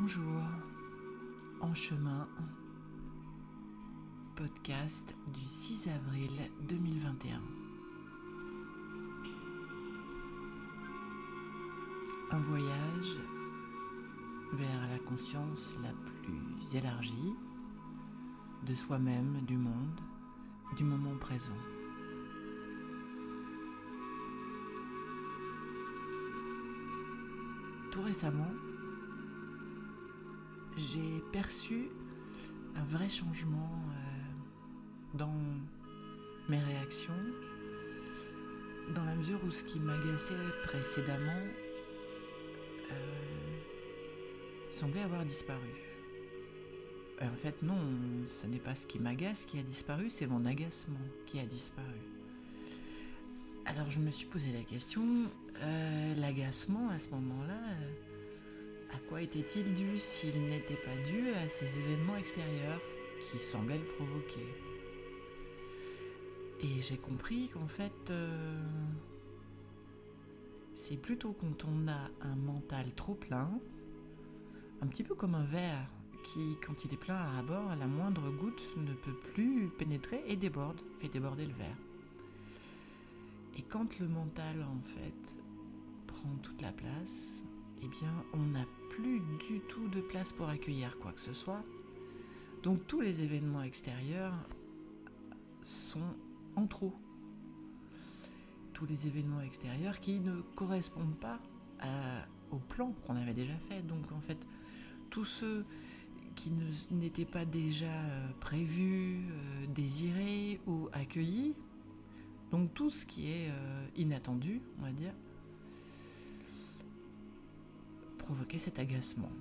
Bonjour, en chemin, podcast du 6 avril 2021. Un voyage vers la conscience la plus élargie de soi-même, du monde, du moment présent. Tout récemment, j'ai perçu un vrai changement euh, dans mes réactions, dans la mesure où ce qui m'agaçait précédemment euh, semblait avoir disparu. en fait, non, ce n'est pas ce qui m'agace qui a disparu, c'est mon agacement qui a disparu. Alors je me suis posé la question, euh, l'agacement à ce moment-là, à quoi était-il dû s'il n'était pas dû à ces événements extérieurs qui semblaient le provoquer? Et j'ai compris qu'en fait, euh, c'est plutôt quand on a un mental trop plein, un petit peu comme un verre qui, quand il est plein à bord, la moindre goutte ne peut plus pénétrer et déborde, fait déborder le verre. Et quand le mental, en fait, prend toute la place, eh bien, on n'a plus du tout de place pour accueillir quoi que ce soit. Donc tous les événements extérieurs sont en trop. Tous les événements extérieurs qui ne correspondent pas au plan qu'on avait déjà fait. Donc en fait, tous ceux qui n'étaient pas déjà euh, prévus, euh, désirés ou accueillis, donc tout ce qui est euh, inattendu, on va dire, provoquait cet agacement.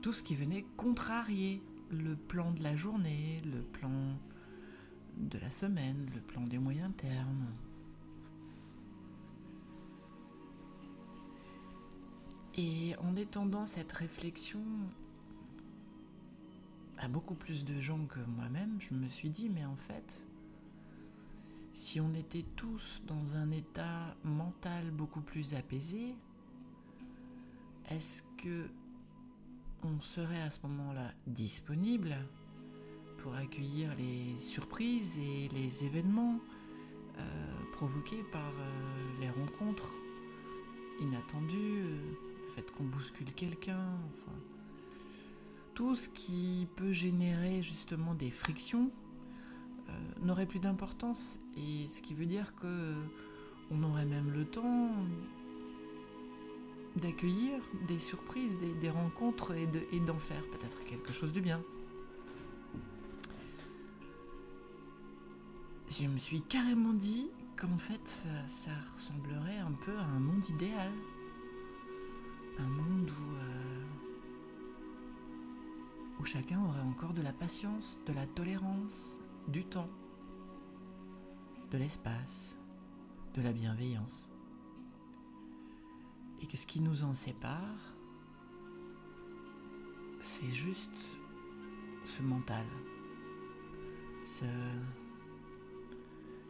Tout ce qui venait contrarier le plan de la journée, le plan de la semaine, le plan des moyens termes. Et en étendant cette réflexion à beaucoup plus de gens que moi-même, je me suis dit, mais en fait, si on était tous dans un état mental beaucoup plus apaisé, est-ce que on serait à ce moment-là disponible pour accueillir les surprises et les événements euh, provoqués par euh, les rencontres inattendues, le fait qu'on bouscule quelqu'un, tout ce qui peut générer justement des frictions euh, n'aurait plus d'importance. Et ce qui veut dire que on aurait même le temps d'accueillir des surprises, des, rencontres et, d'en faire peut-être quelque chose de bien. Je me suis carrément dit qu'en fait ça, ressemblerait un peu à un monde idéal. Un monde où, euh, où chacun aurait encore de la patience, de la tolérance, du temps, de l'espace, de la bienveillance. Et que ce qui nous en sépare, c'est juste ce mental,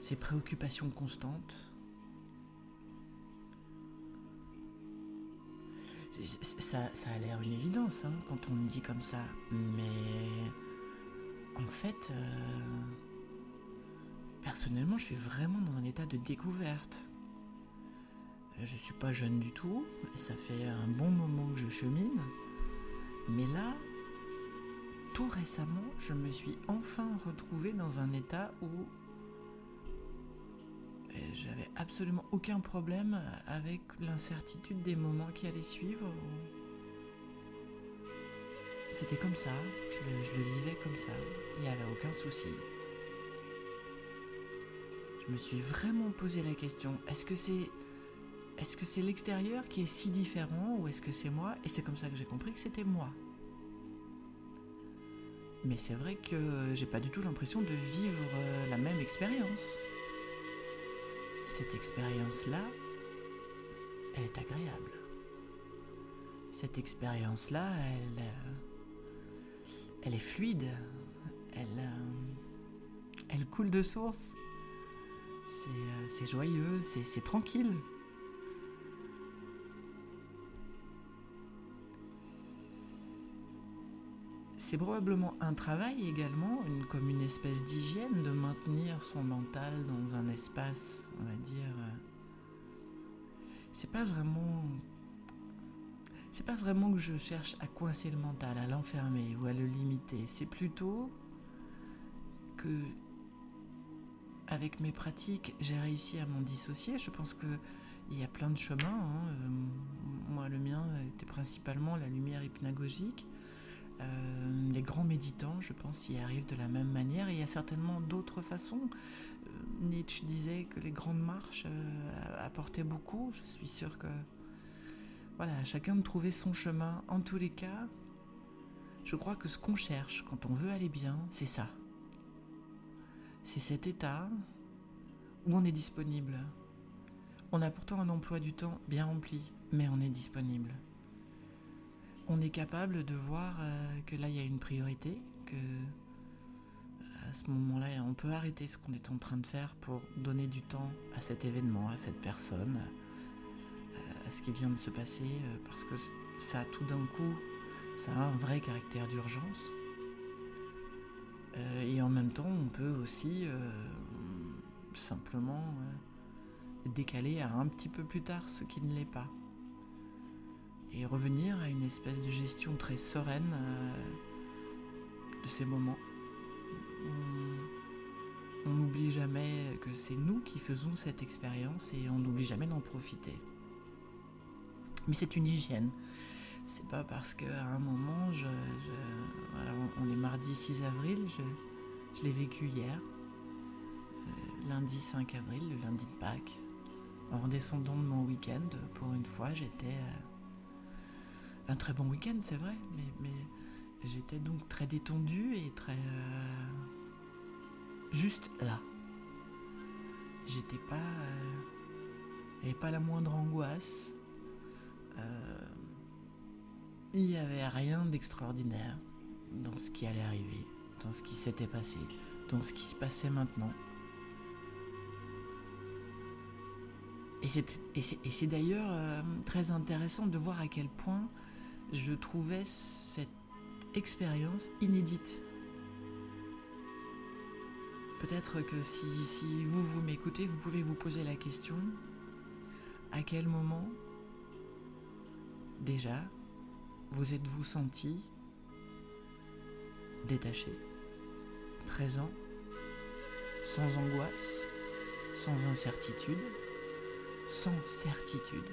ces préoccupations constantes. Ça, a l'air une évidence hein, quand on le dit comme ça, mais en fait, euh, personnellement, je suis vraiment dans un état de découverte. Euh, je suis pas jeune du tout, ça fait un bon moment que je chemine, mais là, tout récemment, je me suis enfin retrouvé dans un état où euh, j'avais absolument aucun problème avec l'incertitude des moments qui allaient suivre. C'était comme ça, je le, je le, vivais comme ça, il n'y avait aucun souci. Je me suis vraiment posé la question, est-ce que c'est est-ce que c'est l'extérieur qui est si différent ou est-ce que c'est moi? Et c'est comme ça que j'ai compris que c'était moi. Mais c'est vrai que j'ai pas du tout l'impression de vivre euh, la même expérience. Cette expérience-là, elle est agréable. Cette expérience-là, elle, euh, elle est fluide. Elle, euh, elle coule de source. C'est joyeux, c'est tranquille. C'est probablement un travail également, comme une espèce d'hygiène, de maintenir son mental dans un espace, on va dire. Euh, c'est pas vraiment. C'est pas vraiment que je cherche à coincer le mental, à l'enfermer ou à le limiter. C'est plutôt que avec mes pratiques, j'ai réussi à m'en dissocier. Je pense que il y a plein de chemins. Hein. Euh, moi, le mien était principalement la lumière hypnagogique. Euh, les grands méditants, je pense, y arrivent de la même manière. Il y a certainement d'autres façons. Euh, Nietzsche disait que les grandes marches apportaient beaucoup. Je suis sûr que voilà, chacun de trouver son chemin. En tous les cas, je crois que ce qu'on cherche quand on veut aller bien, c'est ça c'est cet état où on est disponible. On a pourtant un emploi du temps bien rempli, mais on est disponible. On est capable de voir euh, que là il y a une priorité, que euh, à ce moment-là on peut arrêter ce qu'on est en train de faire pour donner du temps à cet événement, à cette personne, euh, à ce qui vient de se passer, parce que ça tout d'un coup, ça a un vrai caractère d'urgence. Et en même temps, on peut aussi simplement décaler à un petit peu plus tard ce qui ne l'est pas. Et revenir à une espèce de gestion très sereine de ces moments. On n'oublie jamais que c'est nous qui faisons cette expérience et on n'oublie jamais d'en profiter. Mais c'est une hygiène. C'est pas parce qu'à un moment, on est mardi 6 avril, je, l'ai vécu hier, euh, lundi 5 avril, le lundi de Pâques. En descendant de mon week-end, pour une fois, j'étais. Euh, un très bon week-end, c'est vrai, mais, j'étais donc très détendu et très. Euh, juste là. J'étais pas. Il n'y avait pas la moindre angoisse. Il n'y avait rien d'extraordinaire dans ce qui allait arriver, dans ce qui s'était passé, dans ce qui se passait maintenant. Et c'est d'ailleurs euh, très intéressant de voir à quel point je trouvais cette expérience inédite. Peut-être que si, vous, vous m'écoutez, vous pouvez vous poser la question, à quel moment déjà vous êtes-vous senti détaché, présent, sans angoisse, sans incertitude, sans certitude,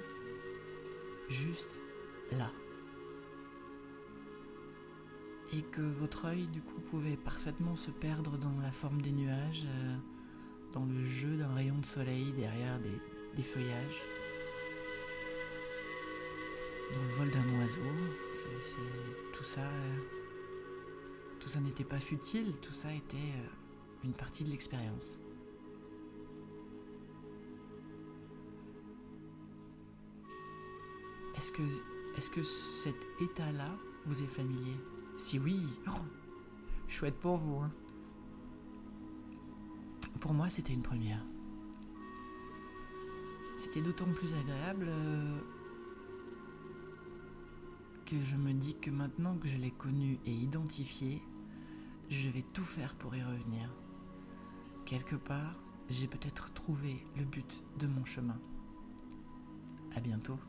juste là? Et que votre œil du coup pouvait parfaitement se perdre dans la forme des nuages, euh, dans le jeu d'un rayon de soleil derrière des feuillages dans le vol d'un oiseau. Tout ça, tout ça n'était pas futile, tout ça était euh, une partie de l'expérience. Que, est-ce que cet état-là vous est familier? Si oui, oh, chouette pour vous. Hein. Pour moi, c'était une première. C'était d'autant plus agréable. Euh, que je me dis que maintenant que je l'ai connu et identifié, je vais tout faire pour y revenir. Quelque part, j'ai peut-être trouvé le but de mon chemin. À bientôt.